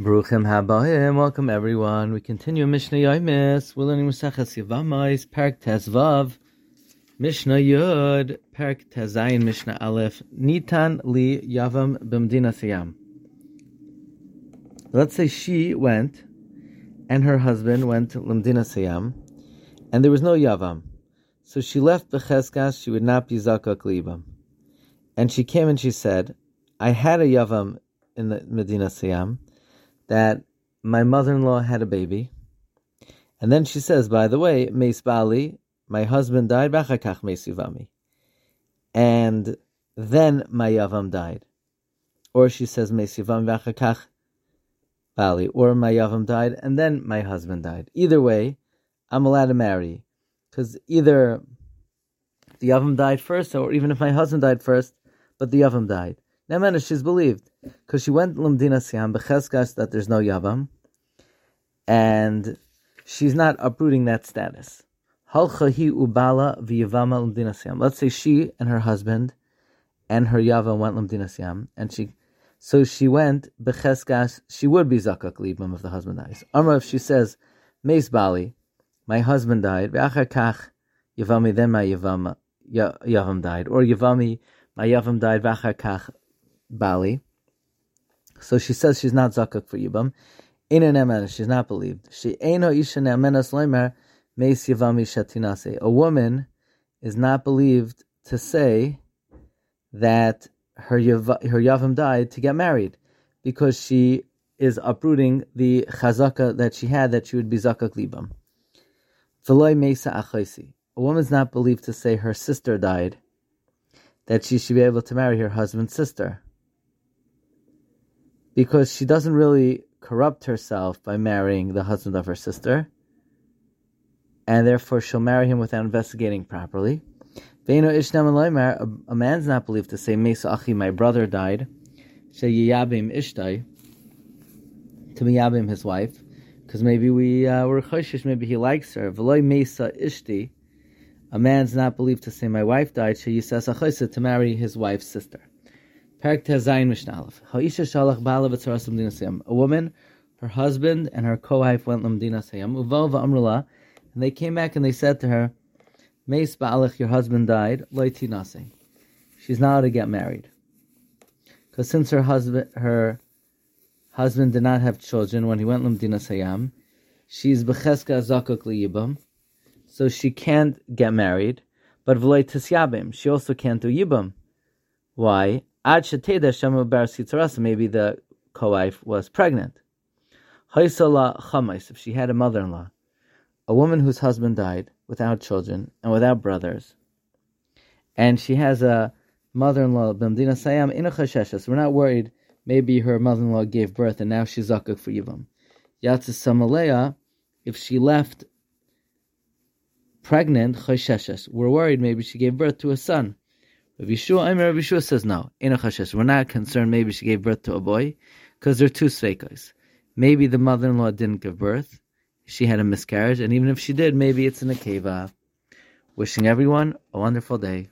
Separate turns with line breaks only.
Bruchim habayim, welcome everyone. We continue Mishnah Yomis. We're learning Maseches Yevamais, Parak Tezvav, Mishnah Yud, Parak Tezayin, Mishnah Aleph, Nitan li Yavam b'mdina Siyam. Let's say she went, and her husband went to Lamdina Siyam, and there was no Yavam. So she left Becheskas, she would not be Zakak Libam. And she came and she said, I had a Yavam in the Medina Siyam, that my mother-in-law had a baby, and then she says, by the way, Meis Bali, my husband died, Bachakach Meis Yivami. And then my Yavam died. Or she says, Meis Yivam Bachakach Bali. Or my Yavam died, and then my husband died. Either way, I'm allowed to marry. Because either the Yavam died first, or even if my husband died first, but the Yavam died. Now, she's believed because she went Lumdina Siam becheskas that there's no Yavam, and she's not uprooting that status. Halchahi ubala v'yavama Lumdina Siam. Let's say she and her husband and her Yavam went Lumdina Siam, and she, so she went becheskas. She would be zakak libam if the husband dies. Amra if she says, Meis Bali, my husband died. Ve'achakach Yavami, then my Yavam Yavam died, or Yavami, my Yavam died. Ve'achakach Bali. So she says she's not zakak for Yibam. Ina she's not believed. She eno isha ne'amenas loimer shatinase. A woman is not believed to say that her yav, her yavam died to get married because she is uprooting the chazaka that she had that she would be zakak libam. V'loy meisa achaisi. A woman's not believed to say her sister died that she should be able to marry her husband's sister because she doesn't really corrupt herself by marrying the husband of her sister, and therefore she'll marry him without investigating properly. A man's not believed to say, Mesa my brother died, Sheyabim Ishtai, to Miyabim, his wife, because maybe we uh, were choshish, maybe he likes her. V'loy Mesa Ishti, a man's not believed to say, my wife died, Sheyisas to marry his wife's sister. A woman, her husband, and her co-wife went l'mdina sayam. And they came back and they said to her, Meis your husband died. Loiti nase. She's not allowed to get married. Because since her husband, her husband did not have children when he went l'mdina sayam, she's b'cheska zakuk liyibam. So she can't get married. But v'loy tisyabim. She also can't do yibam. Why? Ad sheteda shamu bar maybe the co-wife was pregnant. Haisala chamais, if she had a mother-in-law, a woman whose husband died without children and without brothers, and she has a mother-in-law, b'mdina sayam ina we're not worried, maybe her mother-in-law gave birth and now she's zakuk for yivam. Yatzis samaleya, if she left pregnant, chasheshes, we're worried maybe she gave birth to a son. Rav Yeshua, mean, Rav Yeshua says no. We're not concerned. Maybe she gave birth to a boy because there are two sveikos. Maybe the mother-in-law didn't give birth. She had a miscarriage, and even if she did, maybe it's in a cave. Wishing everyone a wonderful day.